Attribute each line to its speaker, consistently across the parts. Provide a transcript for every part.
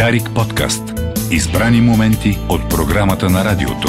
Speaker 1: Дарик подкаст. Избрани моменти от програмата на радиото.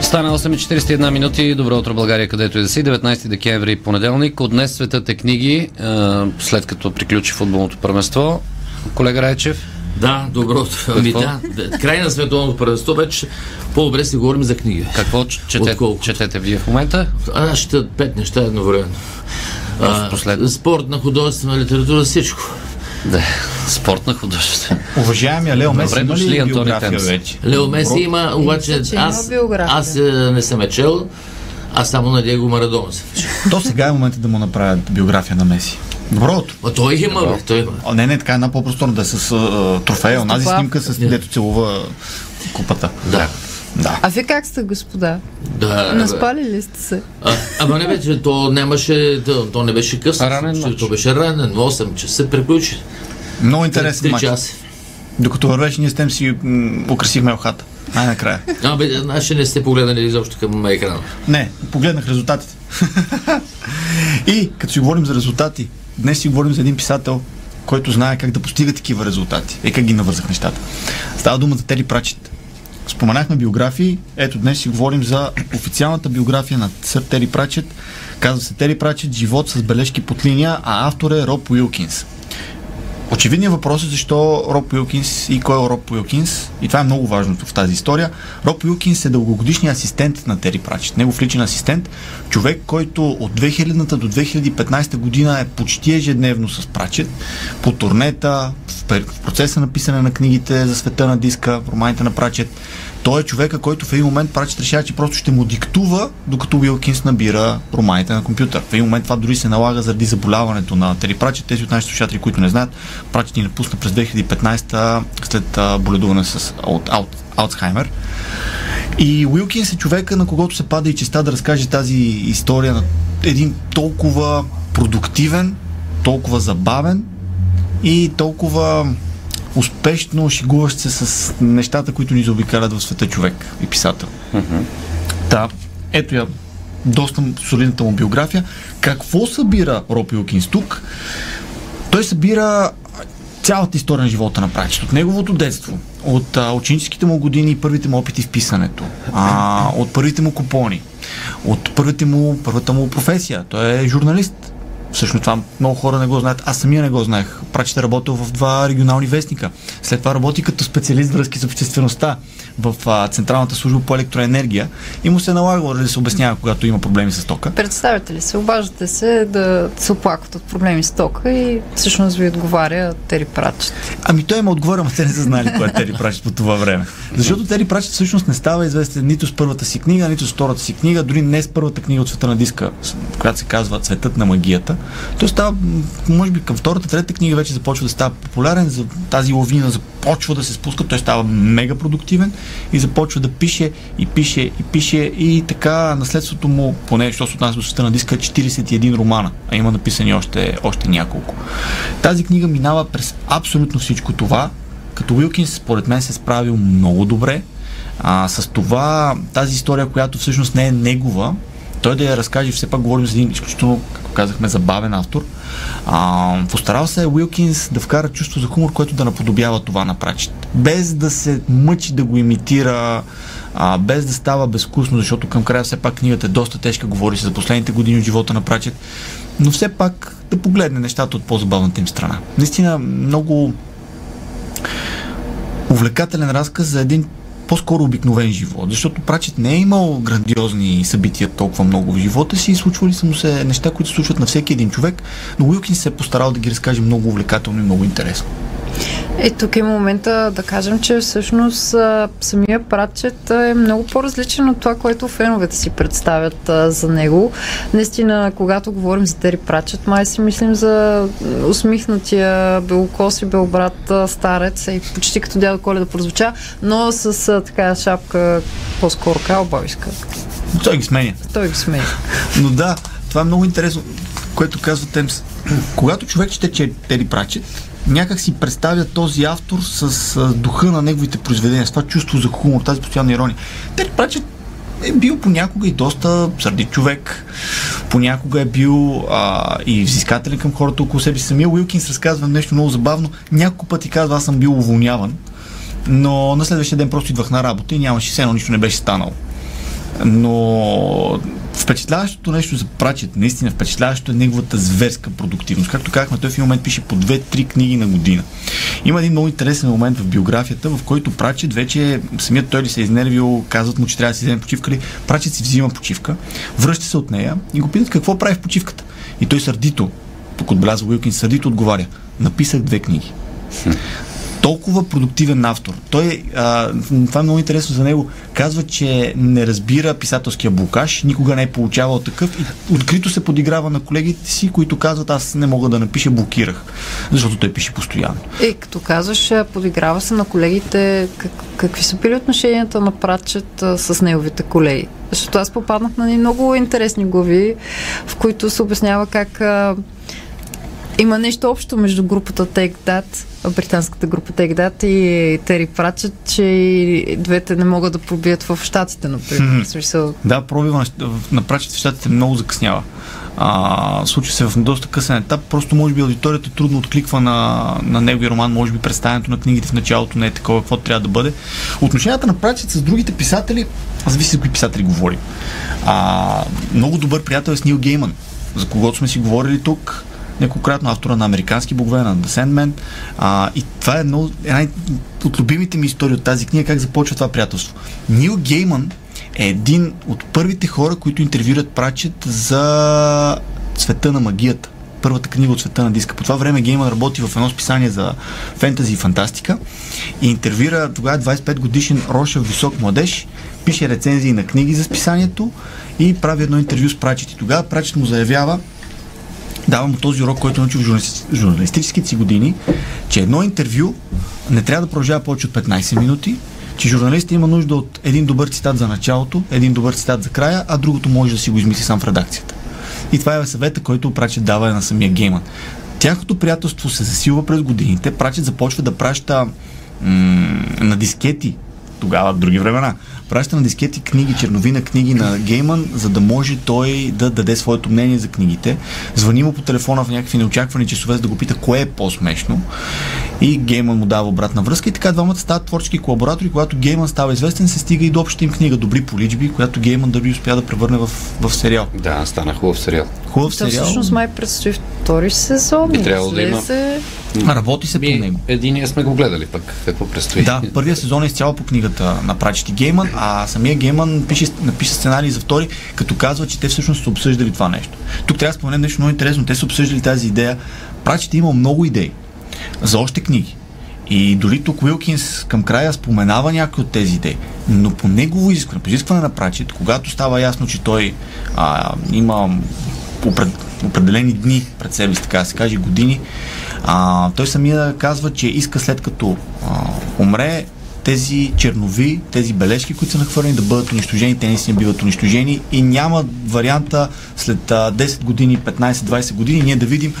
Speaker 2: Стана 8.41 минути. Добро утро, България, където и да си. 19 декември, понеделник. От днес светът е книги, след като приключи футболното първенство. Колега Райчев.
Speaker 3: Да, добро утро. Ами да, край на световното първенство вече по-добре си говорим за книги.
Speaker 2: Какво четете, четете вие в момента?
Speaker 3: Аз ще пет неща едновременно.
Speaker 2: Последно.
Speaker 3: Спортна, художествена литература, всичко.
Speaker 2: Да, спортна художествена.
Speaker 4: Уважаемия Лео Меси,
Speaker 2: Добре дошли, Антони Темс.
Speaker 4: вече?
Speaker 3: Лео Меси има, обаче
Speaker 5: Мисля,
Speaker 3: аз,
Speaker 5: има биография.
Speaker 3: аз е, не съм е чел, аз само на Диего Марадона.
Speaker 4: То сега е момента да му направят биография на Меси. Добро утро.
Speaker 3: А той има, бе, той има.
Speaker 4: О, не, не, така една по-просторна да е с а, трофея, онази
Speaker 5: това.
Speaker 4: снимка с дето целува купата.
Speaker 3: Да.
Speaker 4: Да.
Speaker 5: А вие как сте, господа?
Speaker 3: Да, бе.
Speaker 5: Наспали ли сте се?
Speaker 3: А, ама не вече, то нямаше, то, то не беше късно.
Speaker 2: Ранен
Speaker 3: Че-. То беше ранен, 8 часа приключи.
Speaker 4: Много интересен матч.
Speaker 3: часа.
Speaker 4: Докато вървеше, ние с тем си м- украсихме охата. Най-накрая.
Speaker 3: Абе, значи не сте погледнали изобщо към екрана.
Speaker 4: Не, погледнах резултатите. И като си говорим за резултати, днес си говорим за един писател, който знае как да постига такива резултати. И как ги навързах нещата. Става дума за Тери Прачет. Споменахме биографии. Ето днес си говорим за официалната биография на сър Тери Прачет. Казва се Тери Прачет Живот с бележки под линия, а автор е Роб Уилкинс. Очевидният въпрос е защо Роб Уилкинс и кой е Роб Уилкинс. И това е много важното в тази история. Роб Уилкинс е дългогодишният асистент на Тери Прачет. Негов личен асистент. Човек, който от 2000-та до 2015 година е почти ежедневно с Прачет. По турнета, в процеса на писане на книгите за света на диска, романите на Прачет. Той е човека, който в един момент Прачет решава, че просто ще му диктува, докато Уилкинс набира романите на компютър. В един момент това дори се налага заради заболяването на Тери Прачет. Тези от нашите слушатели, които не знаят, Прачет ни напусна през 2015 след боледуване с Алцхаймер. И Уилкинс е човека, на когото се пада и честа да разкаже тази история на един толкова продуктивен, толкова забавен и толкова успешно шегуващ се с нещата, които ни заобикалят в света човек и писател. Да, ето я доста солидната му биография. Какво събира Роб Уилкинс тук? Той събира цялата история на живота на Прачет. От неговото детство, от а, ученическите му години и първите му опити в писането, а, от първите му купони, от първите му, първата му професия. Той е журналист. Всъщност това много хора не го знаят. Аз самия не го знаех. Прачет е работил в два регионални вестника. След това работи като специалист връзки с обществеността в а, Централната служба по електроенергия и му се налагало да се обяснява, когато има проблеми с тока.
Speaker 5: Представете ли се, обаждате се да се оплакват от проблеми с тока и всъщност ви отговаря Тери Пратчет.
Speaker 4: Ами той има отговоря, но те не са знали кой е Тери Прачет по това време. Защото Тери Прачет всъщност не става известен нито с първата си книга, нито с втората си книга, дори не с първата книга от света на диска, която се казва Цветът на магията. Той става, може би към втората, трета книга вече започва да става популярен, за тази лавина започва да се спуска, той става мега продуктивен и започва да пише и пише и пише и така наследството му, поне що се отнася до света на диска, е 41 романа, а има написани още, още няколко. Тази книга минава през абсолютно всичко това, като Уилкинс, според мен, се е справил много добре. А, с това, тази история, която всъщност не е негова, той да я разкаже, все пак говорим за един изключително, казахме, забавен автор. А, постарал се е Уилкинс да вкара чувство за хумор, което да наподобява това на Прачет. Без да се мъчи да го имитира, а, без да става безвкусно, защото към края все пак книгата е доста тежка, говори се за последните години от живота на Прачет, но все пак да погледне нещата от по-забавната им страна. Наистина много увлекателен разказ за един по-скоро обикновен живот, защото Прачет не е имал грандиозни събития толкова много в живота си и случвали са му се неща, които се случват на всеки един човек, но Уилкин се е постарал да ги разкаже много увлекателно и много интересно.
Speaker 5: Е, тук е момента да кажем, че всъщност самия Пратчет е много по-различен от това, което феновете си представят а, за него. Наистина, когато говорим за Тери Пратчет, май си мислим за усмихнатия белокос и белбрат старец и почти като дядо Коледа прозвуча, но с а, така шапка по-скоро каубойска.
Speaker 4: Той ги сменя.
Speaker 5: Той ги смее.
Speaker 4: Но да, това е много интересно, което казва Темс. Когато човек чете че Тери Прачет, някак си представя този автор с а, духа на неговите произведения, с това чувство за хумор, тази постоянна ирония. Тери Прачет е бил понякога и доста сърдит човек, понякога е бил а, и взискателен към хората около себе си. Самия Уилкинс разказва нещо много забавно. Няколко пъти казва, аз съм бил уволняван, но на следващия ден просто идвах на работа и нямаше все едно, нищо не беше станало. Но впечатляващото нещо за Прачет, наистина впечатляващото е неговата зверска продуктивност. Както казахме, той в един момент пише по две-три книги на година. Има един много интересен момент в биографията, в който Прачет вече самият той ли се е изнервил, казват му, че трябва да си вземе почивка ли. Прачет си взима почивка, връща се от нея и го питат какво прави в почивката. И той сърдито, тук отбелязва Уилкин, сърдито отговаря. Написах две книги толкова продуктивен автор. Той, а, това е много интересно за него, казва, че не разбира писателския блокаж, никога не е получавал такъв и открито се подиграва на колегите си, които казват, аз не мога да напиша, блокирах, защото той пише постоянно.
Speaker 5: И като казваш, подиграва се на колегите, как, какви са били отношенията на Пратчет с неговите колеги? Защото аз попаднах на много интересни глави, в които се обяснява как а, има нещо общо между групата Take That, британската група Take That и Тери Пратчет, че и двете не могат да пробият в Штатите, например.
Speaker 4: Mm-hmm. Да, пробива на Пратчет в Штатите много закъснява. А, случва се в доста късен етап, просто може би аудиторията трудно откликва на, на неговия роман, може би представянето на книгите в началото не е такова, какво трябва да бъде. Отношенията на Пратчет с другите писатели, зависи за кои писатели говорим. А, много добър приятел е с Нил Гейман, за когото сме си говорили тук неколкратно автора на Американски богове, на The Sandman. А, и това е едно, една от любимите ми истории от тази книга, как започва това приятелство. Нил Гейман е един от първите хора, които интервюрат Прачет за света на магията първата книга от света на диска. По това време Гейман работи в едно списание за фентази и фантастика и интервюира тогава 25 годишен Рошев висок младеж, пише рецензии на книги за списанието и прави едно интервю с Прачет. И тогава Прачет му заявява, давам този урок, който научи в журналистическите си години, че едно интервю не трябва да продължава повече от 15 минути, че журналистът има нужда от един добър цитат за началото, един добър цитат за края, а другото може да си го измисли сам в редакцията. И това е съвета, който Прачет дава на самия гейман. Тяхното приятелство се засилва през годините. Прачет започва да праща м- на дискети тогава, в други времена, праща на дискети книги, черновина книги на Гейман, за да може той да даде своето мнение за книгите. Звъни му по телефона в някакви неочаквани часове, за да го пита кое е по-смешно. И Гейман му дава обратна връзка и така двамата стават творчески колаборатори. Когато Гейман става известен, се стига и до общата им книга Добри поличби, която Гейман дърби успя да превърне в, в сериал.
Speaker 2: Да, стана хубав сериал.
Speaker 4: Хубав сериал.
Speaker 5: всъщност май предстои втори сезон.
Speaker 2: Би трябвало да има.
Speaker 4: Работи се Ми, по него.
Speaker 2: Единия сме го гледали пък. Какво предстои?
Speaker 4: Да, първият сезон е изцяло по книгата на Прачети Гейман, а самия Гейман пише, напише сценарий за втори, като казва, че те всъщност са обсъждали това нещо. Тук трябва да споменем нещо много интересно. Те са обсъждали тази идея. Прачети има много идеи за още книги. И дори тук Уилкинс към края споменава някои от тези идеи. Но по негово изискване, по изискване на Прачет, когато става ясно, че той а, има определени дни пред себе си, така да се каже, години, а, той самия казва, че иска след като а, умре тези чернови, тези бележки, които са нахвърлени, да бъдат унищожени. Те наистина биват унищожени и няма варианта след а, 10 години, 15-20 години ние да видим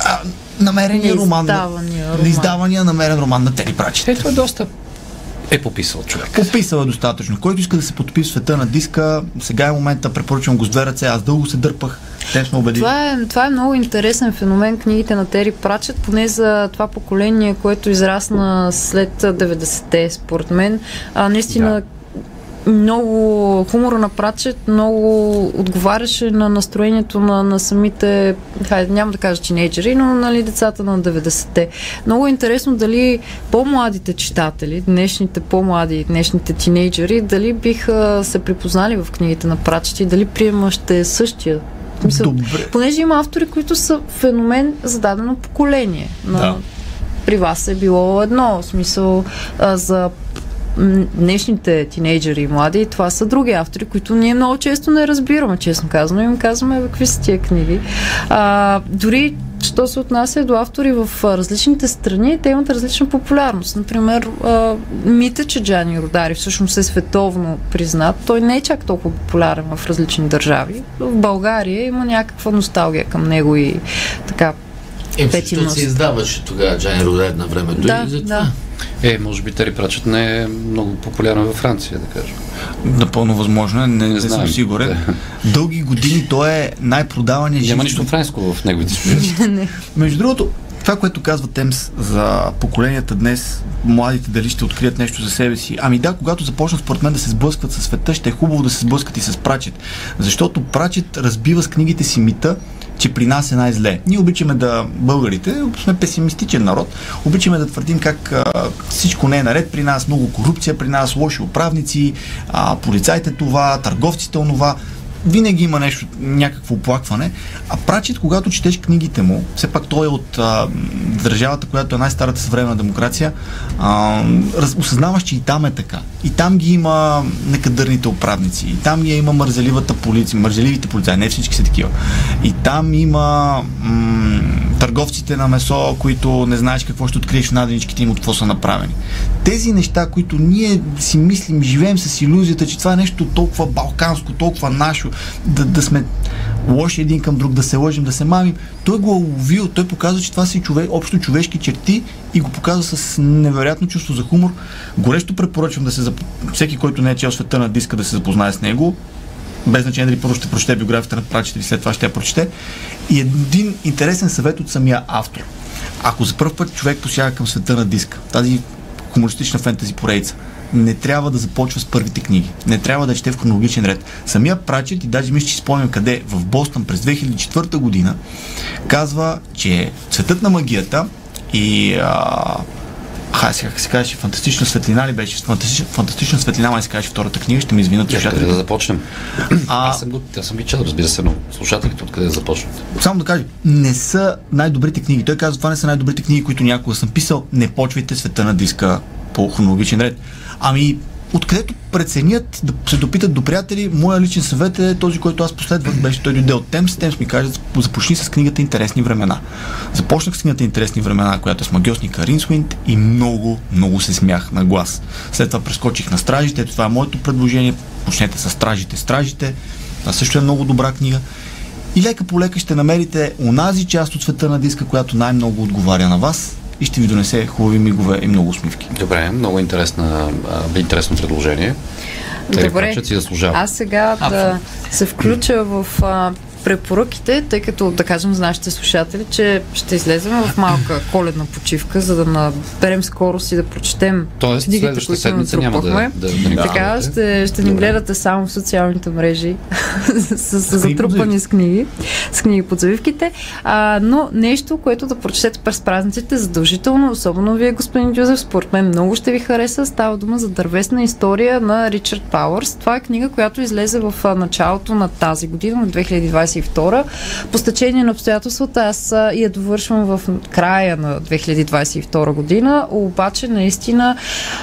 Speaker 4: а, намерения роман.
Speaker 5: На
Speaker 4: издавания намерен роман на Тери Прачет.
Speaker 2: Ето е доста е пописал човек.
Speaker 4: Пописал е достатъчно. Който иска да се в света на диска, сега е момента, препоръчвам го с две ръце. Аз дълго се дърпах. Те сме убедили.
Speaker 5: Това е, това е много интересен феномен. Книгите на Тери Прачет, поне за това поколение, което израсна след 90-те, според мен. А, наистина, да много хумора на Прачет много отговаряше на настроението на, на самите, хайде, няма да кажа тинейджери, но нали, децата на 90-те. Много е интересно дали по-младите читатели, днешните по-млади, днешните тинейджери, дали биха се припознали в книгите на Прачет и дали приема ще е същия Мисъл, Добре. Понеже има автори, които са феномен за дадено поколение. На, да. При вас е било едно, в смисъл а, за днешните тинейджери и млади, това са други автори, които ние много често не разбираме, честно казано. Им казваме какви са тия книги. А, дори що се отнася до автори в различните страни, те имат различна популярност. Например, мита, че Джани Родари всъщност е световно признат. Той не е чак толкова популярен в различни държави. В България има някаква носталгия към него и така
Speaker 3: е, се издаваше тогава Джани Родари на времето.
Speaker 5: Да,
Speaker 3: и
Speaker 5: да.
Speaker 2: Е, може би Тери Прачет не е много популярен във Франция, да кажем.
Speaker 4: Напълно възможно е, не, не, не съм
Speaker 2: знаем.
Speaker 4: сигурен. Дълги години той е най-продаваният
Speaker 2: Няма
Speaker 4: жилищно
Speaker 2: нищо френско в неговите сюжети.
Speaker 4: Между другото, това, което казва Темс за поколенията днес, младите дали ще открият нещо за себе си. Ами да, когато започнат според мен да се сблъскват с света, ще е хубаво да се сблъскат и с Прачет. Защото Прачет разбива с книгите си мита, че при нас е най-зле. Ние обичаме да, българите, сме песимистичен народ, обичаме да твърдим как а, всичко не е наред при нас, много корупция при нас, лоши управници, а, полицайите това, търговците онова винаги има нещо, някакво оплакване. А Прачет, когато четеш книгите му, все пак той е от а, държавата, която е най-старата съвременна демокрация, а, раз, осъзнаваш, че и там е така. И там ги има некадърните управници, и там я има мързеливата полиция, мързеливите полицаи, не всички са такива. И там има м- търговците на месо, които не знаеш какво ще откриеш в наденичките им от какво са направени. Тези неща, които ние си мислим, живеем с иллюзията, че това е нещо толкова балканско, толкова нашо, да, да сме лоши един към друг, да се лъжим, да се мамим. Той го е уловил, той показва, че това са човек, общо човешки черти и го показва с невероятно чувство за хумор. Горещо препоръчвам да се зап... всеки, който не е чел света на диска, да се запознае с него. Без значение дали първо ще прочете биографията на Прачет или след това ще я прочете. И един интересен съвет от самия автор. Ако за първ път човек посяга към света на диска, тази хумористична фентази поредица, не трябва да започва с първите книги. Не трябва да чете в хронологичен ред. Самия Прачет, и даже мисля, че спомням къде, в Бостън през 2004 година, казва, че цветът на магията и а, Хай, сега как се казваше, фантастична светлина ли беше? Фантастична, фантастична светлина, май се казваше втората книга, ще ми извинят
Speaker 2: Къде да
Speaker 4: слушателите.
Speaker 2: започнем?
Speaker 4: А-
Speaker 2: Аз съм, го, аз съм ги чел, разбира се, но слушателите откъде да започнат?
Speaker 4: Само да кажа, не са най-добрите книги. Той казва, това не са най-добрите книги, които някога съм писал. Не почвайте света на диска по хронологичен ред. Ами, откъдето преценят, да се допитат до приятели, моя личен съвет е този, който аз последвах, беше той дойде от Темс. Темс ми каже, започни с книгата Интересни времена. Започнах с книгата Интересни времена, която е с магиосника Ринсуинт и много, много се смях на глас. След това прескочих на Стражите, ето това е моето предложение. Почнете с Стражите, Стражите. Това също е много добра книга. И лека по лека ще намерите онази част от света на диска, която най-много отговаря на вас и ще ви донесе хубави мигове и много усмивки.
Speaker 2: Добре, много интересна, а, интересно предложение. Тери
Speaker 5: Добре.
Speaker 2: Си заслужава.
Speaker 5: Аз сега да се включа в а, препоръките, тъй като да кажем за нашите слушатели, че ще излезем в малка коледна почивка, за да наберем скорост и да прочетем
Speaker 2: Тоест,
Speaker 5: книгите, които
Speaker 2: седмица няма да,
Speaker 5: натрупахме.
Speaker 2: да, да ни
Speaker 5: Така, ще, ще ни гледате само в социалните мрежи с, с
Speaker 4: под
Speaker 5: затрупани с книги, с книги под завивките. А, но нещо, което да прочетете през празниците, задължително, особено вие, господин Дюзев, според мен много ще ви хареса. Става дума за дървесна история на Ричард Пауърс. Това е книга, която излезе в началото на тази година, на 2022. По стечение на обстоятелствата аз я довършвам в края на 2022 година, обаче наистина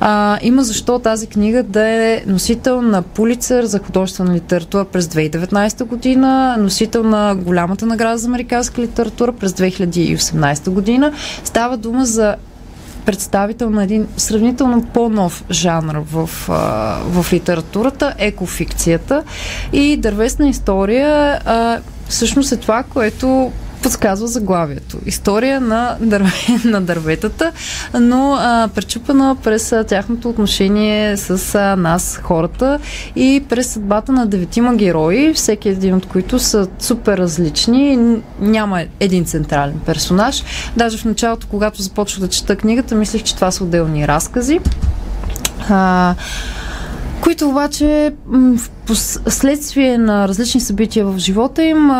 Speaker 5: а, има защо тази книга да е носител на Пулицер за художествена литература през 2019 година, носител на голямата награда за американска литература през 2018 година. Става дума за представител на един сравнително по-нов жанр в, а, в литературата, екофикцията. И дървесна история а, всъщност е това, което подсказва заглавието. История на, дърве, на дърветата, но а, пречупана през а, тяхното отношение с а, нас, хората и през съдбата на деветима герои, всеки един от които са супер различни. Няма един централен персонаж. Даже в началото, когато започвах да чета книгата, мислих, че това са отделни разкази. А, които обаче в пос- следствие на различни събития в живота им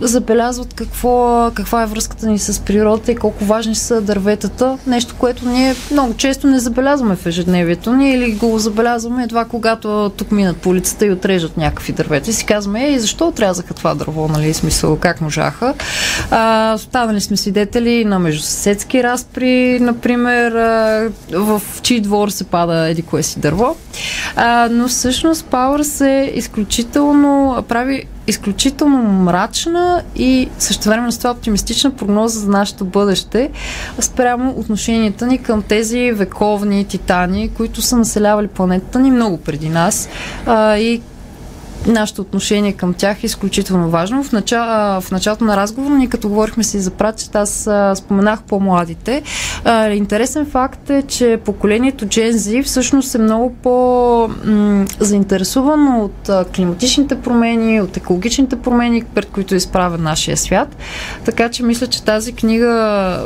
Speaker 5: забелязват какво, каква е връзката ни с природата и колко важни са дърветата. Нещо, което ние много често не забелязваме в ежедневието ни или го забелязваме едва когато тук минат по улицата и отрежат някакви дървета. И си казваме, ей, защо отрязаха това дърво, нали, смисъл, как можаха. А, станали сме свидетели на междусъседски разпри, например, в чий двор се пада еди кое си дърво. А, но всъщност Пауърс е изключително, прави изключително мрачна и същевременно с това оптимистична прогноза за нашето бъдеще спрямо отношенията ни към тези вековни титани, които са населявали планетата ни много преди нас а, и нашето отношение към тях е изключително важно. В, начало, в началото на разговора ни, като говорихме си за пратчета, аз споменах по-младите. Интересен факт е, че поколението Gen Z всъщност е много по-заинтересувано от климатичните промени, от екологичните промени, пред които е изправен нашия свят. Така че мисля, че тази книга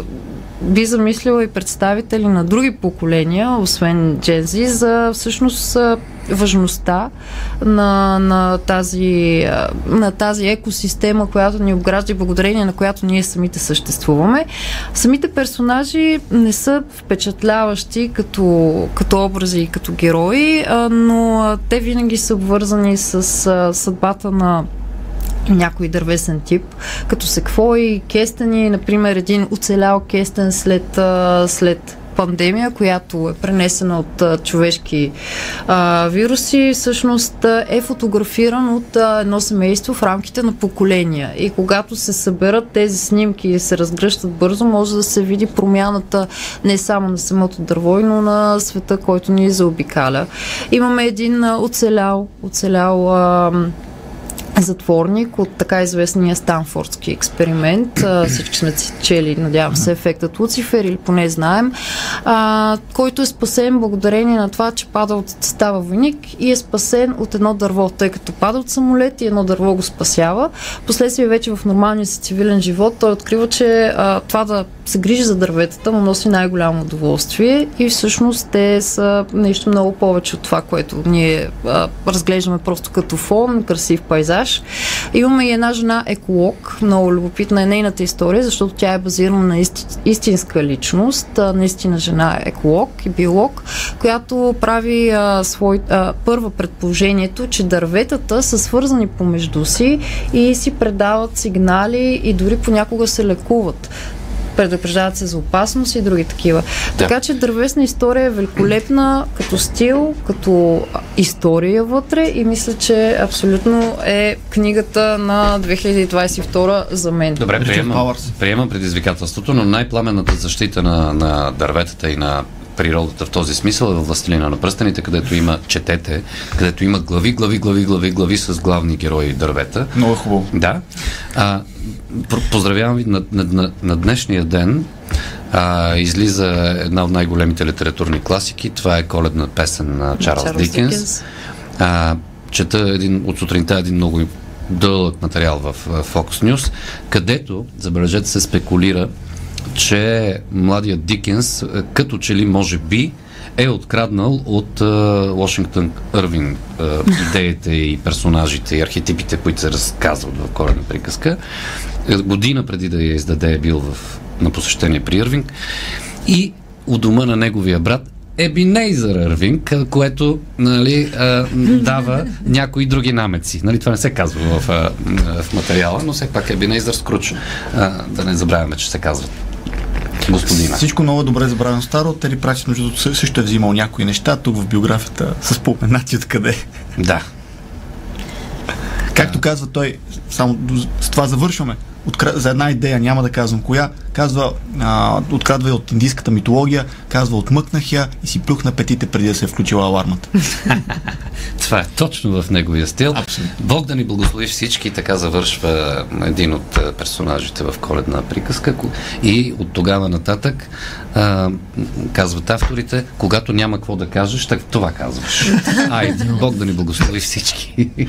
Speaker 5: би замислила и представители на други поколения, освен Джензи, за всъщност важността на, на, тази, на тази екосистема, която ни обгражда и благодарение на която ние самите съществуваме. Самите персонажи не са впечатляващи като, като образи и като герои, но те винаги са обвързани с съдбата на някой дървесен тип, като секвои, кестени, например един оцелял кестен след, след пандемия, която е пренесена от а, човешки а, вируси, всъщност е фотографиран от а, едно семейство в рамките на поколения. И когато се съберат тези снимки и се разгръщат бързо, може да се види промяната не само на самото дърво, но на света, който ни заобикаля. Имаме един оцелял, оцелял а, затворник от така известния Станфордски експеримент. Всички сме чели, надявам се, ефектът Луцифер или поне знаем, а, който е спасен благодарение на това, че пада от става войник и е спасен от едно дърво, тъй като пада от самолет и едно дърво го спасява. Последствие вече в нормалния си цивилен живот той открива, че а, това да се грижи за дърветата му носи най-голямо удоволствие и всъщност те са нещо много повече от това, което ние а, разглеждаме просто като фон, красив пейзаж. Имаме и една жена еколог, много любопитна е нейната история, защото тя е базирана на истинска личност, наистина жена е еколог и биолог, която прави а, свой, а, първа предположението, че дърветата са свързани помежду си и си предават сигнали и дори понякога се лекуват предупреждават се за опасност и други такива. Да. Така че дървесна история е великолепна като стил, като история вътре и мисля, че абсолютно е книгата на 2022 за мен.
Speaker 2: Добре, приемам, приемам предизвикателството, но най-пламенната защита на, на дърветата и на природата в този смисъл е във Властелина на пръстените, където има четете, където има глави, глави, глави, глави, глави с главни герои дървета.
Speaker 4: Много хубаво.
Speaker 2: Да. А, поздравявам ви на, на, на, на днешния ден. А, излиза една от най-големите литературни класики. Това е коледна песен на Чарлз, Чарлз Дикенс. Дикенс. А, чета един, от сутринта един много дълъг материал в Fox News, където, забележете, се спекулира че младият Дикенс, е, като че ли може би, е откраднал от uh, ВашингтонЪрвин uh, идеите и персонажите и архетипите, които се разказват в корена приказка. Година преди да я издаде е бил в, на посещение при Ирвинг и у дома на неговия брат Ебинейзър Ирвинг, което нали, дава някои други намеци. Нали, това не се казва в, в материала, но все пак Ебинейзър Скруч. Да не забравяме, че се казват господина.
Speaker 4: Всичко много добре забравено старо. Тери Прачет, между също е взимал някои неща тук в биографията с споменати откъде.
Speaker 2: Да.
Speaker 4: Както казва той, само с това завършваме за една идея, няма да казвам коя, казва, а, открадва от индийската митология, казва, отмъкнах я и си плюх на петите преди да се е включила алармата.
Speaker 2: Това е точно в неговия стил.
Speaker 4: Абсолютно.
Speaker 2: Бог да ни благослови всички, така завършва един от персонажите в коледна приказка и от тогава нататък а, казват авторите, когато няма какво да кажеш, так това казваш. Айде, Бог да ни благослови всички.